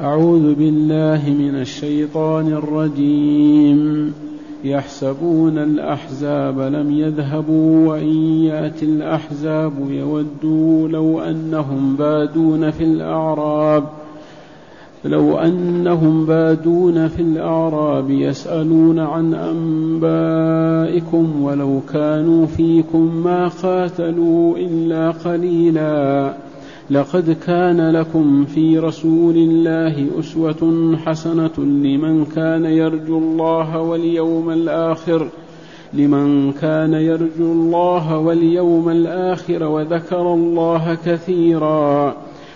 أعوذ بالله من الشيطان الرجيم. يحسبون الأحزاب لم يذهبوا وإن يأتي الأحزاب يودوا لو أنهم بادون في الأعراب. لو أنهم بادون في الأعراب يسألون عن أنبائكم ولو كانوا فيكم ما قاتلوا إلا قليلا. لقد كان لكم في رسول الله أسوة حسنة لمن كان يرجو الله واليوم الآخر لمن كان يرجو الله واليوم الآخر وذكر الله كثيرا.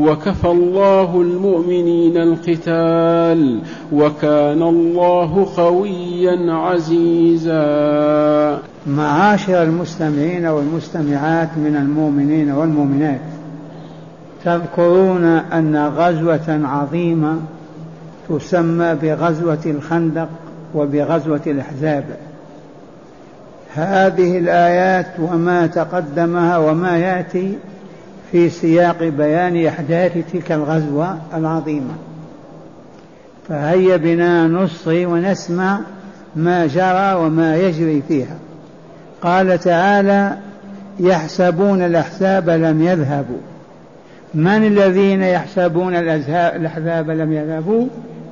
وكفى الله المؤمنين القتال وكان الله قويا عزيزا. معاشر المستمعين والمستمعات من المؤمنين والمؤمنات تذكرون أن غزوة عظيمة تسمى بغزوة الخندق وبغزوة الأحزاب. هذه الآيات وما تقدمها وما يأتي في سياق بيان أحداث تلك الغزوة العظيمة. فهيا بنا نصغي ونسمع ما جرى وما يجري فيها. قال تعالى يحسبون الأحزاب لم يذهبوا. من الذين يحسبون الأحزاب لم يذهبوا؟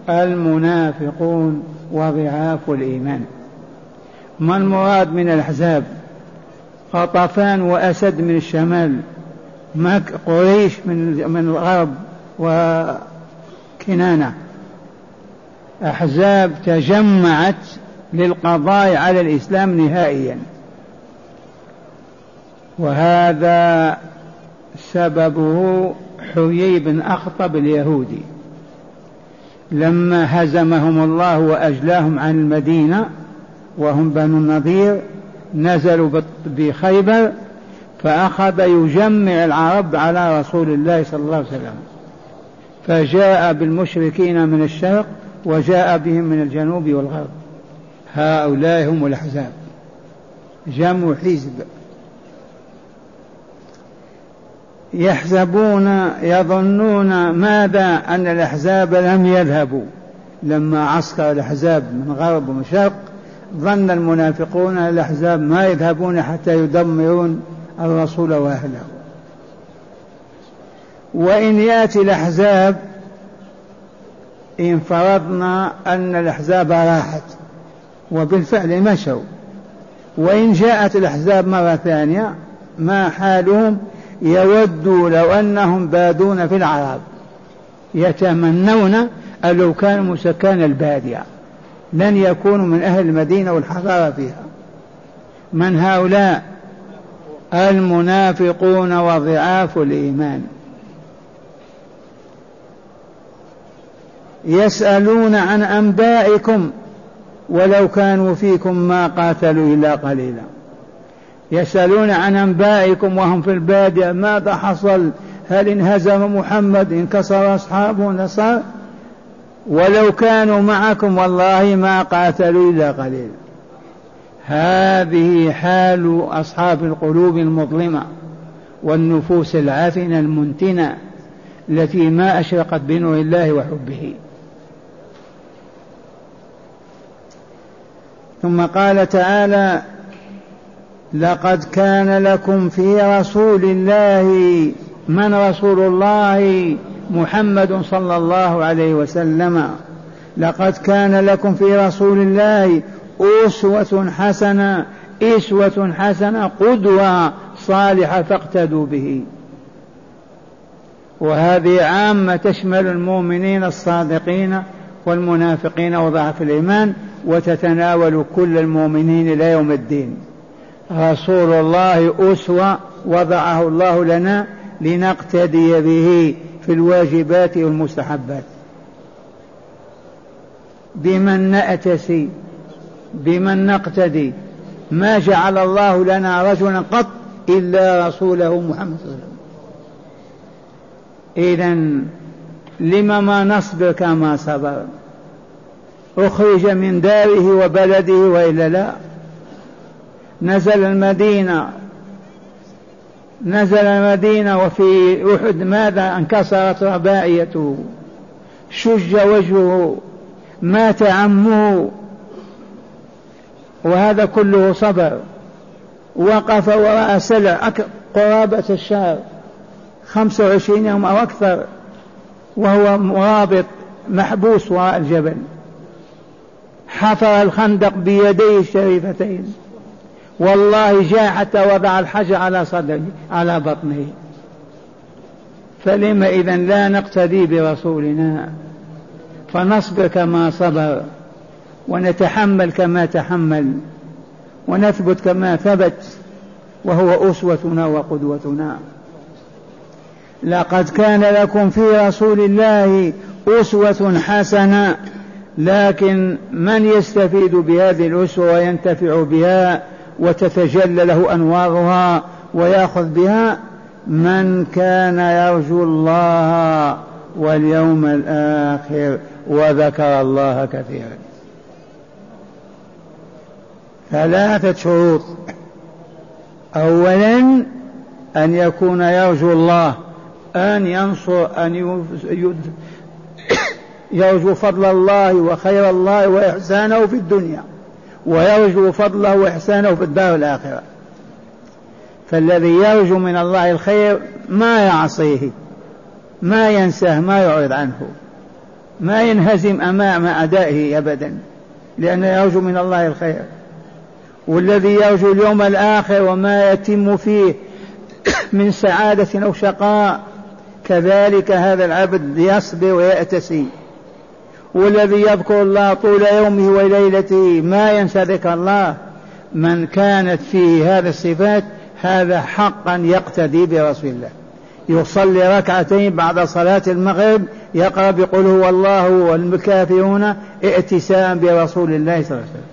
المنافقون وضعاف الإيمان. ما المراد من الأحزاب؟ غطفان وأسد من الشمال. مك قريش من من الغرب وكنانه أحزاب تجمعت للقضاء على الإسلام نهائيا. وهذا سببه حيي بن أخطب اليهودي. لما هزمهم الله وأجلاهم عن المدينة وهم بنو النضير نزلوا بخيبر فأخذ يجمع العرب على رسول الله صلى الله عليه وسلم. فجاء بالمشركين من الشرق وجاء بهم من الجنوب والغرب. هؤلاء هم الأحزاب. جمع حزب. يحسبون يظنون ماذا؟ أن الأحزاب لم يذهبوا. لما عسكر الأحزاب من غرب ومن شرق ظن المنافقون الأحزاب ما يذهبون حتى يدمرون الرسول وأهله. وإن يأتي الأحزاب إن فرضنا أن الأحزاب راحت وبالفعل مشوا. وإن جاءت الأحزاب مرة ثانية ما حالهم؟ يودوا لو أنهم بادون في العرب يتمنون أن لو كانوا سكان البادية. لن يكونوا من أهل المدينة والحضارة فيها. من هؤلاء؟ المنافقون وضعاف الإيمان. يسألون عن أنبائكم ولو كانوا فيكم ما قاتلوا إلا قليلا. يسألون عن أنبائكم وهم في البادية ماذا حصل؟ هل انهزم محمد؟ انكسر أصحابه؟ نصر؟ ولو كانوا معكم والله ما قاتلوا إلا قليلا. هذه حال أصحاب القلوب المظلمة والنفوس العافنة المنتنة التي ما أشرقت بنور الله وحبه. ثم قال تعالى لقد كان لكم في رسول الله من رسول الله محمد صلى الله عليه وسلم. لقد كان لكم في رسول الله أسوة حسنة أسوة حسنة قدوة الصالح فاقتدوا به. وهذه عامة تشمل المؤمنين الصادقين والمنافقين وضعف الإيمان وتتناول كل المؤمنين إلى يوم الدين. رسول الله أسوة وضعه الله لنا لنقتدي به في الواجبات والمستحبات. بمن نأتسي؟ بمن نقتدي. ما جعل الله لنا رجلا قط إلا رسوله محمد صلى الله عليه وسلم. إذا لم ما نصبر كما صبر؟ أخرج من داره وبلده وإلا لا. نزل المدينة. نزل المدينة وفي أحد ماذا انكسرت رباعيته. شج وجهه. مات عمه. وهذا كله صبر. وقف وراء سلع قرابة الشهر خمسة وعشرين يوم أو أكثر. وهو مرابط محبوس وراء الجبل. حفر الخندق بيديه الشريفتين. والله جاء حتى وضع الحجر على صدره على بطنه. فلم إذا لا نقتدي برسولنا. فنصبر كما صبر. ونتحمل كما تحمل ونثبت كما ثبت وهو أسوتنا وقدوتنا. لقد كان لكم في رسول الله أسوة حسنة لكن من يستفيد بهذه الأسوة وينتفع بها وتتجلى له أنوارها ويأخذ بها؟ من كان يرجو الله واليوم الآخر وذكر الله كثيرا. ثلاثة شروط. أولا أن يكون يرجو الله أن ينصر أن يرجو فضل الله وخير الله وإحسانه في الدنيا ويرجو فضله وإحسانه في الدار الآخرة. فالذي يرجو من الله الخير ما يعصيه ما ينساه ما يعرض عنه ما ينهزم أمام أعدائه أبدا لأنه يرجو من الله الخير. والذي يرجو اليوم الآخر وما يتم فيه من سعادة أو شقاء كذلك هذا العبد يصبر ويأتسي. والذي يذكر الله طول يومه وليلته ما ينسى ذكر الله من كانت فيه هذه الصفات هذا حقا يقتدي برسول الله. يصلي ركعتين بعد صلاة المغرب يقرأ بقول هو الله والكافرون برسول الله صلى الله عليه وسلم.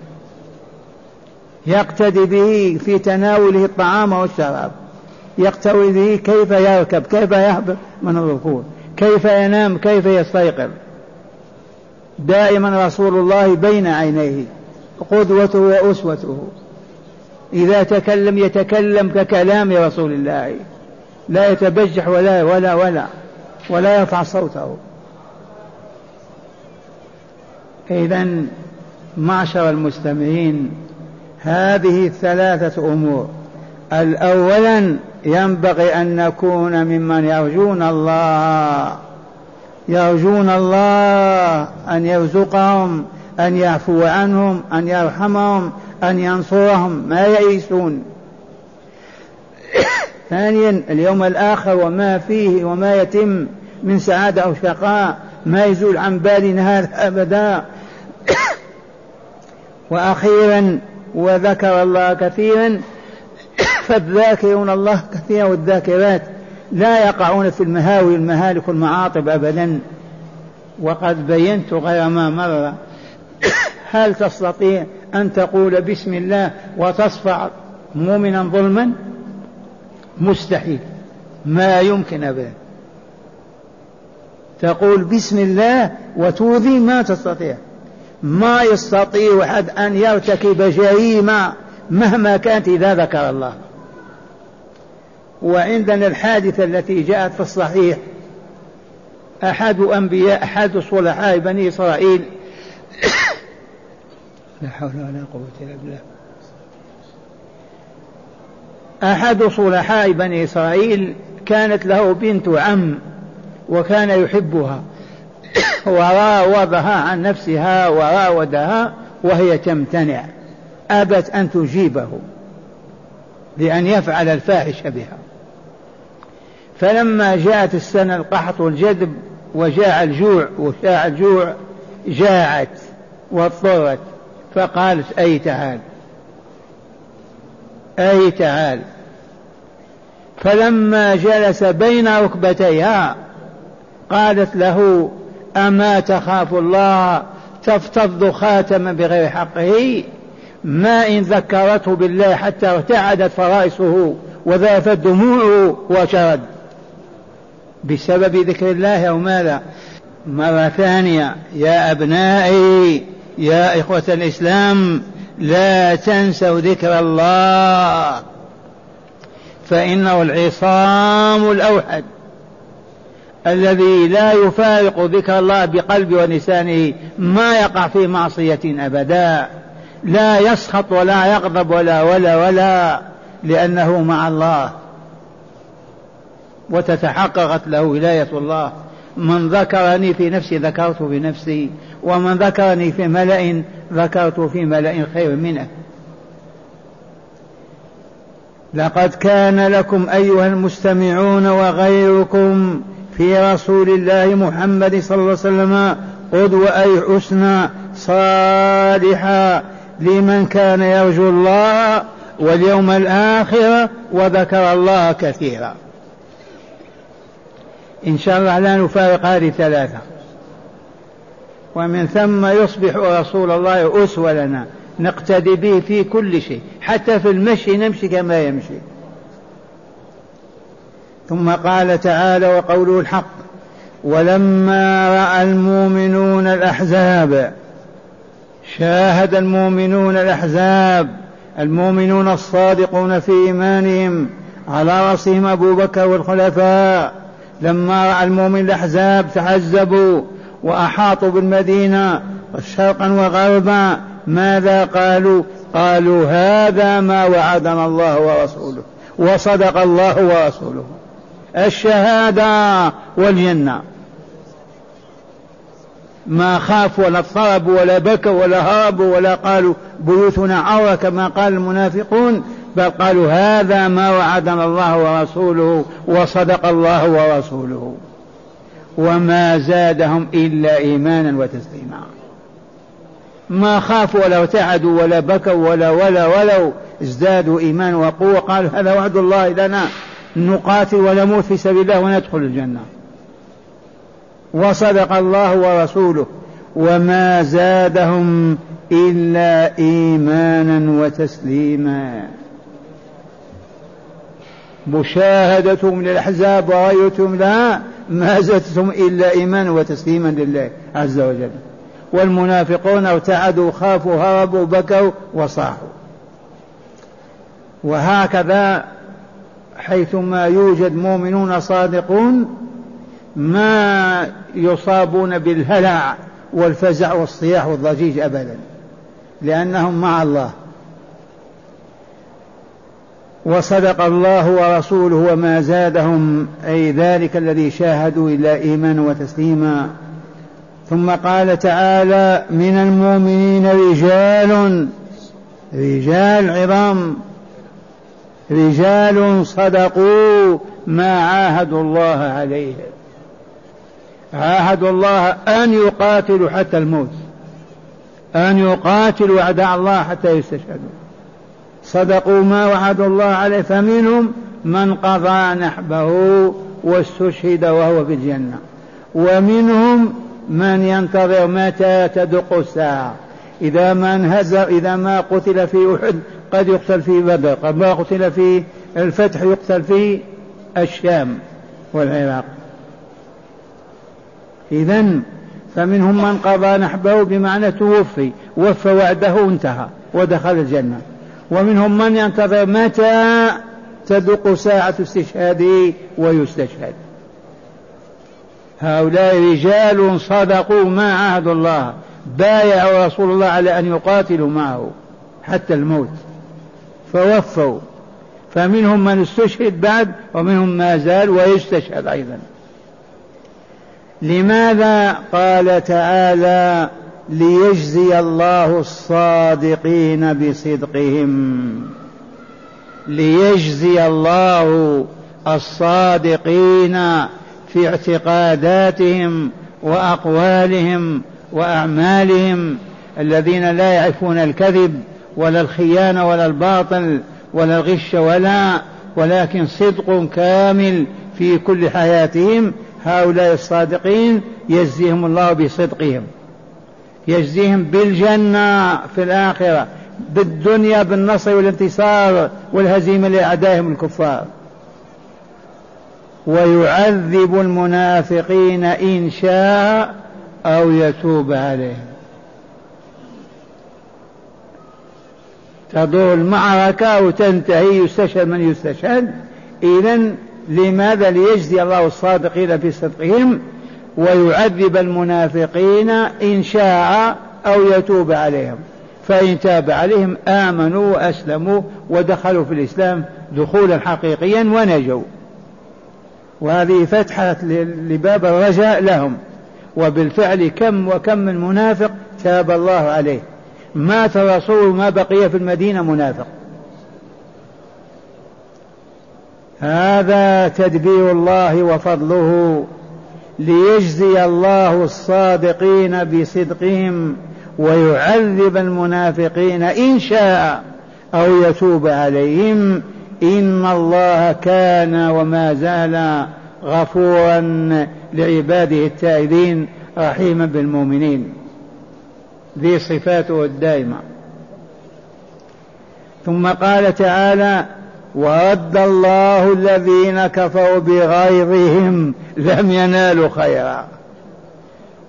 يقتدي به في تناوله الطعام والشراب. يقتدي به كيف يركب كيف يهبط من الركوع كيف ينام كيف يستيقظ. دائما رسول الله بين عينيه قدوته وأسوته. إذا تكلم يتكلم ككلام رسول الله. لا يتبجح ولا ولا ولا ولا يرفع صوته. إذا معشر المستمعين هذه الثلاثة أمور. الأولا ينبغي أن نكون ممن يرجون الله يرجون الله أن يرزقهم أن يعفو عنهم أن يرحمهم أن ينصرهم. ما يئسون ثانيا اليوم الآخر وما فيه وما يتم من سعادة أو شقاء. ما يزول عن بالنا هذا أبدا. وأخيرا وذكر الله كثيرا. فالذاكرون الله كثيرا والذاكرات لا يقعون في المهاوي المهالك والمعاطب أبدا. وقد بينت غير ما مر. هل تستطيع أن تقول بسم الله وتصفع مؤمنا ظلما؟ مستحيل. ما يمكن أبدا. تقول بسم الله وتوذي ما تستطيع. ما يستطيع أحد أن يرتكب جريمة مهما كانت إذا ذكر الله. وعندنا الحادثة التي جاءت في الصحيح. أحد أنبياء أحد صلحاء بني إسرائيل. لا حول ولا قوة إلا بالله. أحد صلحاء بني إسرائيل كانت له بنت عم وكان يحبها. وراودها عن نفسها وراودها وهي تمتنع. أبت أن تجيبه لأن يفعل الفاحشة بها. فلما جاءت السنة القحط والجدب وجاء الجوع وشاع الجوع جاعت واضطرت فقالت أي تعال أي تعال فلما جلس بين ركبتيها قالت له أما تخاف الله تفتض خاتما بغير حقه ما إن ذكرته بالله حتى ارتعدت فرائسه وذافت دموعه وشرد. بسبب ذكر الله أو ماذا؟ مرة ثانية يا أبنائي يا إخوة الإسلام لا تنسوا ذكر الله فإنه العصام الأوحد. الذي لا يفارق ذكر الله بقلب ولسانه ما يقع في معصية أبدا. لا يسخط ولا يغضب ولا ولا ولا لأنه مع الله. وتتحققت له ولاية الله. من ذكرني في نفسي ذكرت بنفسي ومن ذكرني في ملأ ذكرت في ملأ خير منه. لقد كان لكم أيها المستمعون وغيركم في رسول الله محمد صلى الله عليه وسلم قدوة أي حسنى صالحة لمن كان يرجو الله واليوم الآخر وذكر الله كثيرا. إن شاء الله لا نفارق هذه الثلاثة. ومن ثم يصبح رسول الله أسوة لنا. نقتدي به في كل شيء. حتى في المشي نمشي كما يمشي. ثم قال تعالى وقوله الحق ولما رأى المؤمنون الاحزاب شاهد المؤمنون الأحزاب المؤمنون الصادقون في إيمانهم على رأسهم أبو بكر والخلفاء. لما رأى المؤمن الأحزاب تحزبوا وأحاطوا بالمدينة شرقا وغربا ماذا قالوا؟ قالوا هذا ما وعدنا الله ورسوله وصدق الله ورسوله. الشهادة والجنة. ما خافوا ولا اضطربوا ولا بكوا ولا هربوا ولا قالوا بيوتنا عورة كما قال المنافقون بل قالوا هذا ما وعدنا الله ورسوله وصدق الله ورسوله. وما زادهم إلا إيمانا وتسليما. ما خافوا ولا ارتعدوا ولا بكوا ولا ولا ولو ازدادوا إيمانا وقوة قالوا هذا وعد الله لنا. نقاتل ونموت في سبيل الله وندخل الجنة. وصدق الله ورسوله وما زادهم إلا إيمانا وتسليما. مشاهدتهم للأحزاب ورأيتهم لها ما زادتهم إلا إيمانا وتسليما لله عز وجل. والمنافقون ارتعدوا خافوا هربوا بكوا وصاحوا. وهكذا حيثما يوجد مؤمنون صادقون ما يصابون بالهلع والفزع والصياح والضجيج ابدا لأنهم مع الله. وصدق الله ورسوله وما زادهم أي ذلك الذي شاهدوا إلى ايمان وتسليما ثم قال تعالى من المؤمنين رجال رجال عظام. رجال صدقوا ما عاهدوا الله عليه. عاهدوا الله أن يقاتلوا حتى الموت. أن يقاتلوا أعداء الله حتى يستشهدوا. صدقوا ما وعدوا الله عليه. فمنهم من قضى نحبه واستشهد وهو في الجنة. ومنهم من ينتظر متى تدق الساعة. إذا ما إذا ما قتل في أحد قد يقتل في بدر قد ما قتل في الفتح يقتل في الشام والعراق. إذا فمنهم من قضى نحبه بمعنى توفي وفى وعده انتهى ودخل الجنة. ومنهم من ينتظر متى تدق ساعة استشهاده ويستشهد. هؤلاء رجال صدقوا ما عهد الله بايعوا رسول الله على أن يقاتلوا معه حتى الموت. فوفوا. فمنهم من استشهد بعد ومنهم ما زال ويستشهد أيضا. لماذا قال تعالى ليجزي الله الصادقين بصدقهم؟ ليجزي الله الصادقين في اعتقاداتهم وأقوالهم وأعمالهم الذين لا يعرفون الكذب ولا الخيانة ولا الباطل ولا الغش ولا ولكن صدق كامل في كل حياتهم. هؤلاء الصادقين يجزيهم الله بصدقهم يجزيهم بالجنة في الآخرة بالدنيا بالنصر والانتصار والهزيمة لأعدائهم الكفار. ويعذب المنافقين إن شاء أو يتوب عليهم. تدور المعركة وتنتهي يستشهد من يستشهد. إذا لماذا ليجزي الله الصادقين في صدقهم ويعذب المنافقين إن شاء أو يتوب عليهم؟ فإن تاب عليهم آمنوا وأسلموا ودخلوا في الإسلام دخولا حقيقيا ونجوا. وهذه فتحة لباب الرجاء لهم. وبالفعل كم وكم من منافق تاب الله عليه. مات الرسول ما بقي في المدينة منافق. هذا تدبير الله وفضله ليجزي الله الصادقين بصدقهم ويعذب المنافقين إن شاء أو يتوب عليهم. إن الله كان وما زال غفورا لعباده التائبين رحيما بالمؤمنين. ذي صفاته الدائمه ثم قال تعالى ورد الله الذين كفروا بغيظهم لم ينالوا خيرا.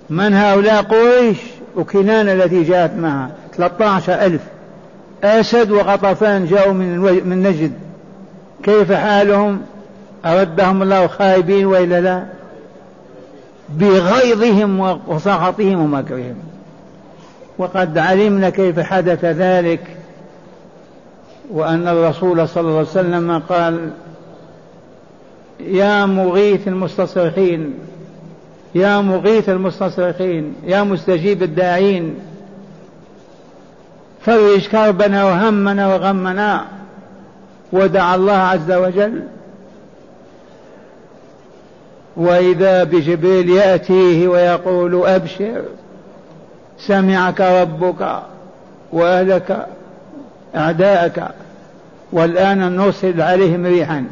من هؤلاء قريش وكنانة التي جاءت معها؟ 13 ألف. أسد وغطفان جاءوا من, من نجد. كيف حالهم؟ أردهم الله خائبين وإلا لا؟ بغيظهم وسخطهم ومكرهم. وقد علمنا كيف حدث ذلك وأن الرسول صلى الله عليه وسلم قال يا مغيث المستصرخين يا مغيث المستصرخين يا مستجيب الداعين فرج كربنا وهمنا وغمنا ودعا الله عز وجل وإذا بجبريل يأتيه ويقول أبشر. سمعك ربك وأهلك أعداءك والآن نرسل عليهم ريحا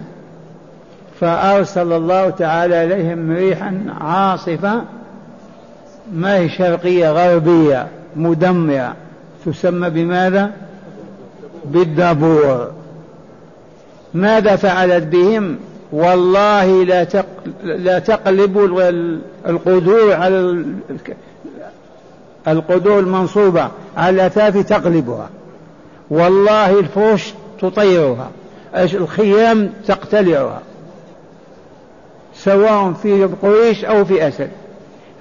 فأرسل الله تعالى إليهم ريحا عاصفة ما هي شرقية غربية مدمرة تسمى بماذا؟ بالدبور ماذا فعلت بهم؟ والله لا تقلب القدور على القدور المنصوبة على الأثاث تقلبها. والله الفرش تطيرها الخيام تقتلعها. سواء في قريش أو في أسد.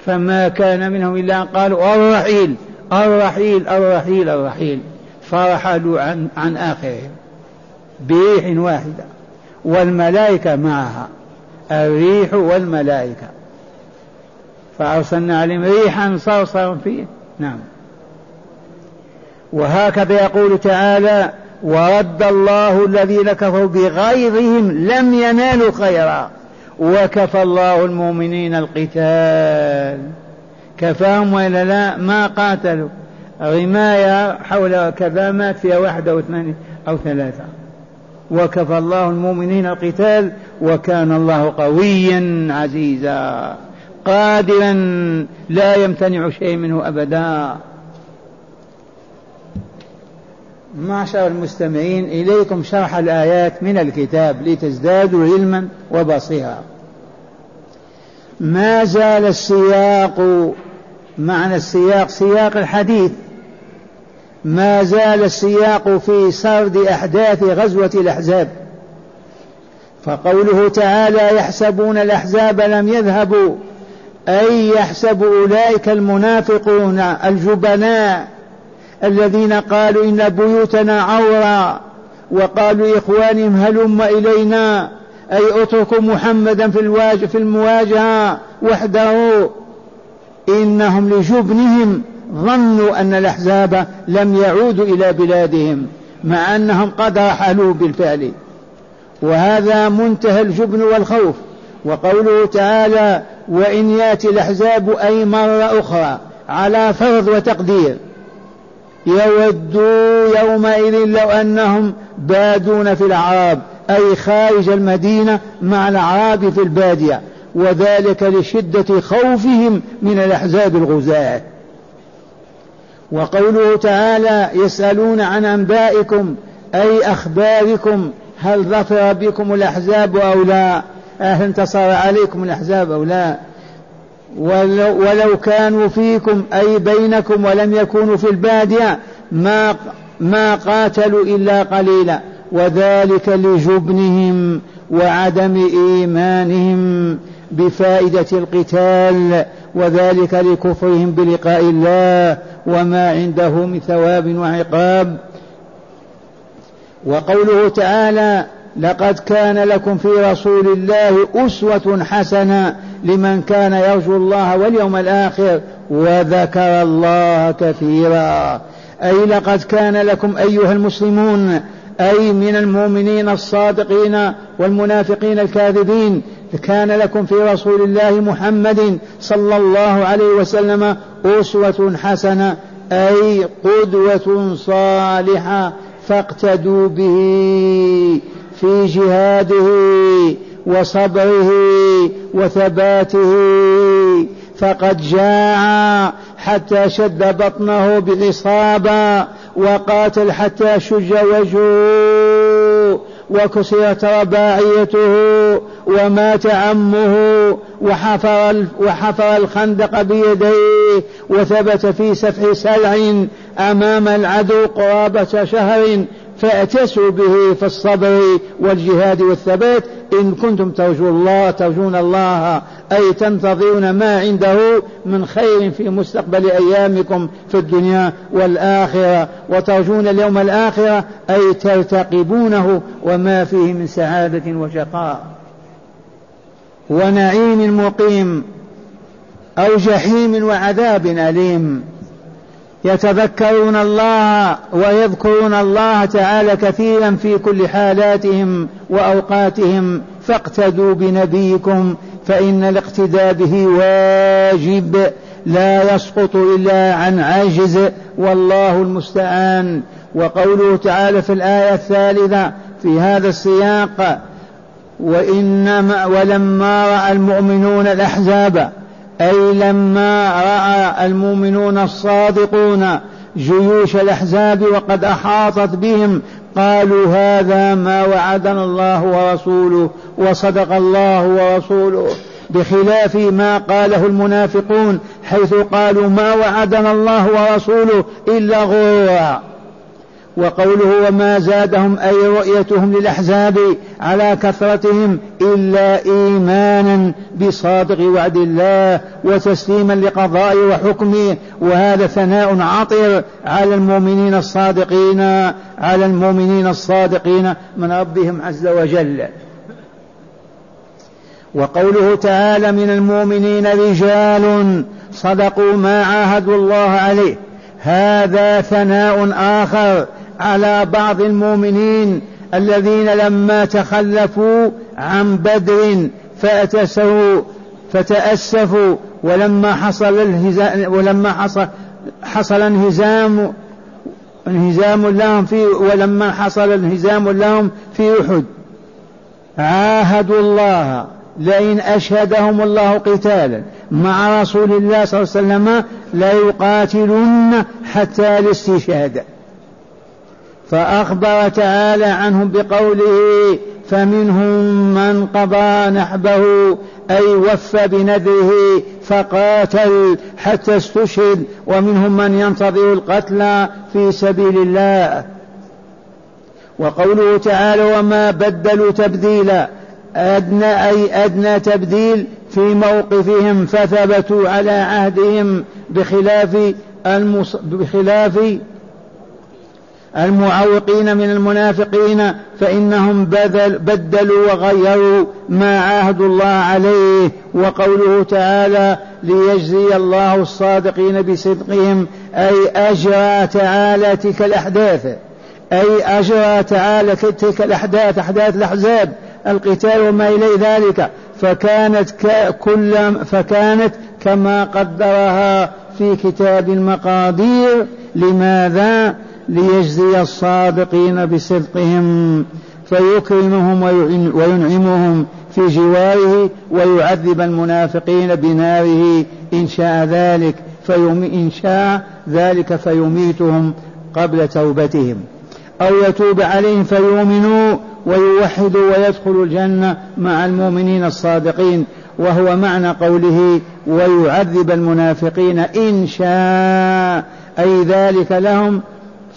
فما كان منهم إلا أن قالوا الرحيل الرحيل الرحيل الرحيل. فرحلوا عن, عن آخرهم بريح واحدة. والملائكة معها الريح والملائكة. فأرسلنا عليهم ريحا صرصرا فيه. نعم. وهكذا يقول تعالى ورد الله الذين كفروا بغيظهم لم ينالوا خيرا. وكفى الله المؤمنين القتال. كفاهم وإلا لا؟ ما قاتلوا. رماية حول كذا مات فيها واحد أو اثنين أو ثلاثة. وكفى الله المؤمنين القتال. وكان الله قويا عزيزا. قادرا لا يمتنع شيء منه أبدا. معشر المستمعين إليكم شرح الآيات من الكتاب لتزدادوا علما وبصيرا. ما زال السياق معنى السياق سياق الحديث. ما زال السياق في سرد أحداث غزوة الأحزاب. فقوله تعالى يحسبون الأحزاب لم يذهبوا. أي يحسب أولئك المنافقون الجبناء الذين قالوا إن بيوتنا عورة وقالوا لإخوانهم هلم إلينا أي اتركوا محمدا في الواجه في المواجهة وحده إنهم لجبنهم ظنوا أن الأحزاب لم يعودوا إلى بلادهم مع أنهم قد رحلوا بالفعل. وهذا منتهى الجبن والخوف. وقوله تعالى وإن يأتي الأحزاب أي مرة أخرى على فرض وتقدير. يودوا يومئذ لو أنهم بادون في الأعراب أي خارج المدينة مع الأعراب في البادية وذلك لشدة خوفهم من الأحزاب الغزاة. وقوله تعالى يسألون عن أنبائكم أي أخباركم هل ظفر بكم الأحزاب أو لا؟ هل انتصر عليكم الأحزاب أو لا؟ ولو, ولو كانوا فيكم أي بينكم ولم يكونوا في البادية ما ما قاتلوا إلا قليلا. وذلك لجبنهم وعدم إيمانهم بفائدة القتال وذلك لكفرهم بلقاء الله وما عنده من ثواب وعقاب. وقوله تعالى لقد كان لكم في رسول الله أسوة حسنة لمن كان يرجو الله واليوم الآخر وذكر الله كثيرا. أي لقد كان لكم أيها المسلمون أي من المؤمنين الصادقين والمنافقين الكاذبين كان لكم في رسول الله محمد صلى الله عليه وسلم أسوة حسنة أي قدوة صالحة فاقتدوا به. في جهاده وصبره وثباته فقد جاع حتى شد بطنه بالإصابة وقاتل حتى شج وجهه وكسرت رباعيته ومات عمه وحفر, وحفر الخندق بيديه وثبت في سفح سلع أمام العدو قرابة شهر فاعتسوا به في الصبر والجهاد والثبات. إن كنتم ترجو الله ترجون الله أي تنتظرون ما عنده من خير في مستقبل أيامكم في الدنيا والآخرة. وترجون اليوم الآخرة أي ترتقبونه وما فيه من سعادة وشقاء. ونعيم مقيم أو جحيم وعذاب أليم. يتذكرون الله ويذكرون الله تعالى كثيرا في كل حالاتهم وأوقاتهم فاقتدوا بنبيكم فإن الاقتداء به واجب لا يسقط إلا عن عاجز والله المستعان. وقوله تعالى في الآية الثالثة في هذا السياق وإنما ولما رأى المؤمنون الأحزاب أي لما رأى المؤمنون الصادقون جيوش الأحزاب وقد أحاطت بهم قالوا هذا ما وعدنا الله ورسوله وصدق الله ورسوله بخلاف ما قاله المنافقون حيث قالوا ما وعدنا الله ورسوله إلا غرورا وقوله وما زادهم أي رؤيتهم للأحزاب على كثرتهم إلا إيمانا بصادق وعد الله وتسليما لقضائه وحكمه. وهذا ثناء عطر على المؤمنين الصادقين على المؤمنين الصادقين من ربهم عز وجل. وقوله تعالى من المؤمنين رجال صدقوا ما عاهدوا الله عليه. هذا ثناء آخر على بعض المؤمنين الذين لما تخلفوا عن بدر فأتسوا فتأسفوا ولما حصل الهزام ولما حصل حصل انهزام انهزام لهم في ولما حصل انهزام لهم في أحد. عاهدوا الله لئن أشهدهم الله قتالا. مع رسول الله صلى الله عليه وسلم ليقاتلن حتى الاستشهاد. فأخبر تعالى عنهم بقوله فمنهم من قضى نحبه أي وفى بنذره فقاتل حتى استشهد ومنهم من ينتظر القتل في سبيل الله. وقوله تعالى وما بدلوا تبديلا أدنى أي أدنى تبديل في موقفهم فثبتوا على عهدهم بخلاف المص... بخلاف المعوقين من المنافقين فإنهم بدل بدلوا وغيروا ما عاهدوا الله عليه وقوله تعالى ليجزي الله الصادقين بصدقهم أي أجرى تعالى تلك الأحداث أي أجرى تعالى تلك الأحداث أحداث الأحزاب القتال وما إلى ذلك فكانت كل فكانت كما قدرها في كتاب المقادير لماذا؟ ليجزي الصادقين بصدقهم فيكرمهم وينعمهم في جواره ويعذب المنافقين بناره. إن شاء ذلك إن شاء ذلك فيميتهم قبل توبتهم. أو يتوب عليهم فيؤمنوا ويوحدوا ويدخلوا الجنة مع المؤمنين الصادقين. وهو معنى قوله ويعذب المنافقين إن شاء أي ذلك لهم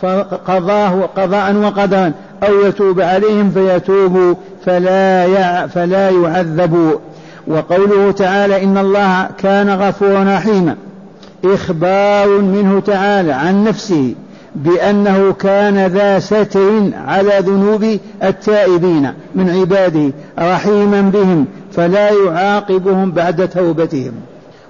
فقضاه قضاء وقدرا أو يتوب عليهم فيتوبوا فلا يع فلا يعذبوا وقوله تعالى إن الله كان غفورا رحيما. إخبار منه تعالى عن نفسه بأنه كان ذا ستر على ذنوب التائبين من عباده رحيما بهم فلا يعاقبهم بعد توبتهم.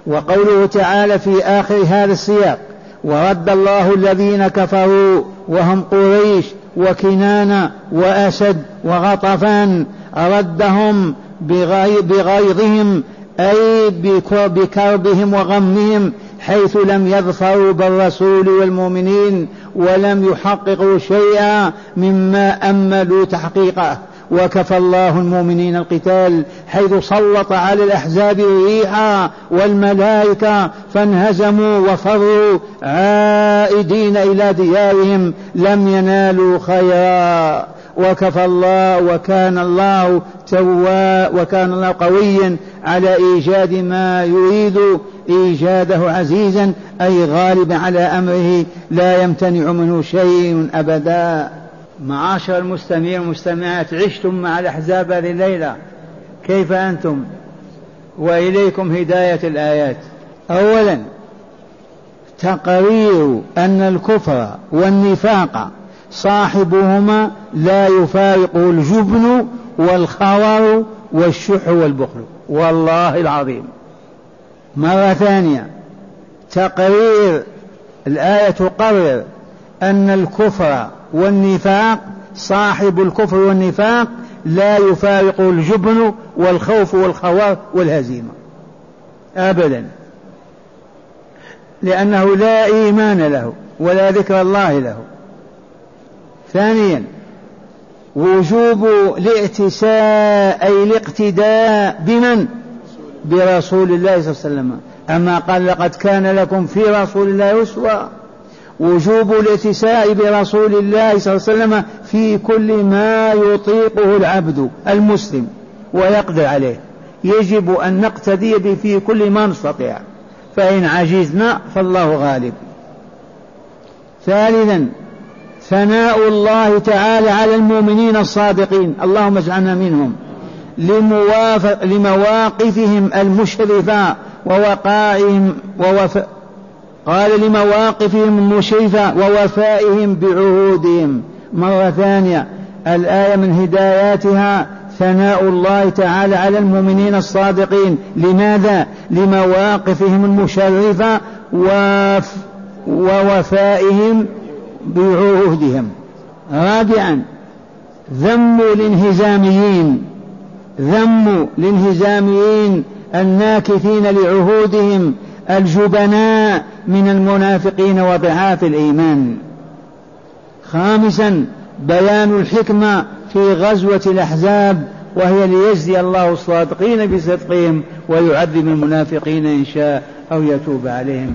وقوله تعالى في آخر هذا السياق ورد الله الذين كفروا وهم قريش وكنانة وأسد وغطفان ردهم بغيظهم أي بكربهم وغمهم حيث لم يظفروا بالرسول والمؤمنين ولم يحققوا شيئا مما أملوا تحقيقه. وكفى الله المؤمنين القتال حيث سلط على الأحزاب الريح والملائكة فانهزموا وفروا عائدين إلى ديارهم لم ينالوا خيرا. وكفى الله وكان الله توا وكان الله قويا على إيجاد ما يريد إيجاده عزيزا أي غالبا على أمره لا يمتنع منه شيء أبدا. معاشر المستمعين والمستمعات عشتم مع الأحزاب هذه الليلة. كيف أنتم؟ وإليكم هداية الآيات. أولا تقرير أن الكفر والنفاق صاحبهما لا يفارقه الجبن والخور والشح والبخل. والله العظيم. مرة ثانية تقرير الآية تقرر أن الكفر والنفاق صاحب الكفر والنفاق لا يفارق الجبن والخوف والخوار والهزيمة. أبدا. لأنه لا إيمان له ولا ذكر الله له. ثانيا وجوب الائتساء أي الاقتداء بمن؟ برسول الله صلى الله عليه وسلم. أما قال لقد كان لكم في رسول الله أسوة. وجوب الاتساء برسول الله صلى الله عليه وسلم في كل ما يطيقه العبد المسلم ويقدر عليه. يجب أن نقتدي به في كل ما نستطيع. فإن عجزنا فالله غالب. ثالثا ثناء الله تعالى على المؤمنين الصادقين. اللهم اجعلنا منهم. لمواقفهم المشرفة ووقائهم ووف... قال لمواقفهم المشرفة ووفائهم بعهودهم. مرة ثانية الآية من هداياتها ثناء الله تعالى على المؤمنين الصادقين. لماذا؟ لمواقفهم المشرفة وف... ووفائهم بعهودهم. رابعا ذم الانهزاميين ذم الانهزاميين الناكثين لعهودهم. الجبناء من المنافقين وضعاف الإيمان. خامسا بيان الحكمة في غزوة الأحزاب وهي ليجزي الله الصادقين بصدقهم ويعذب المنافقين إن شاء أو يتوب عليهم.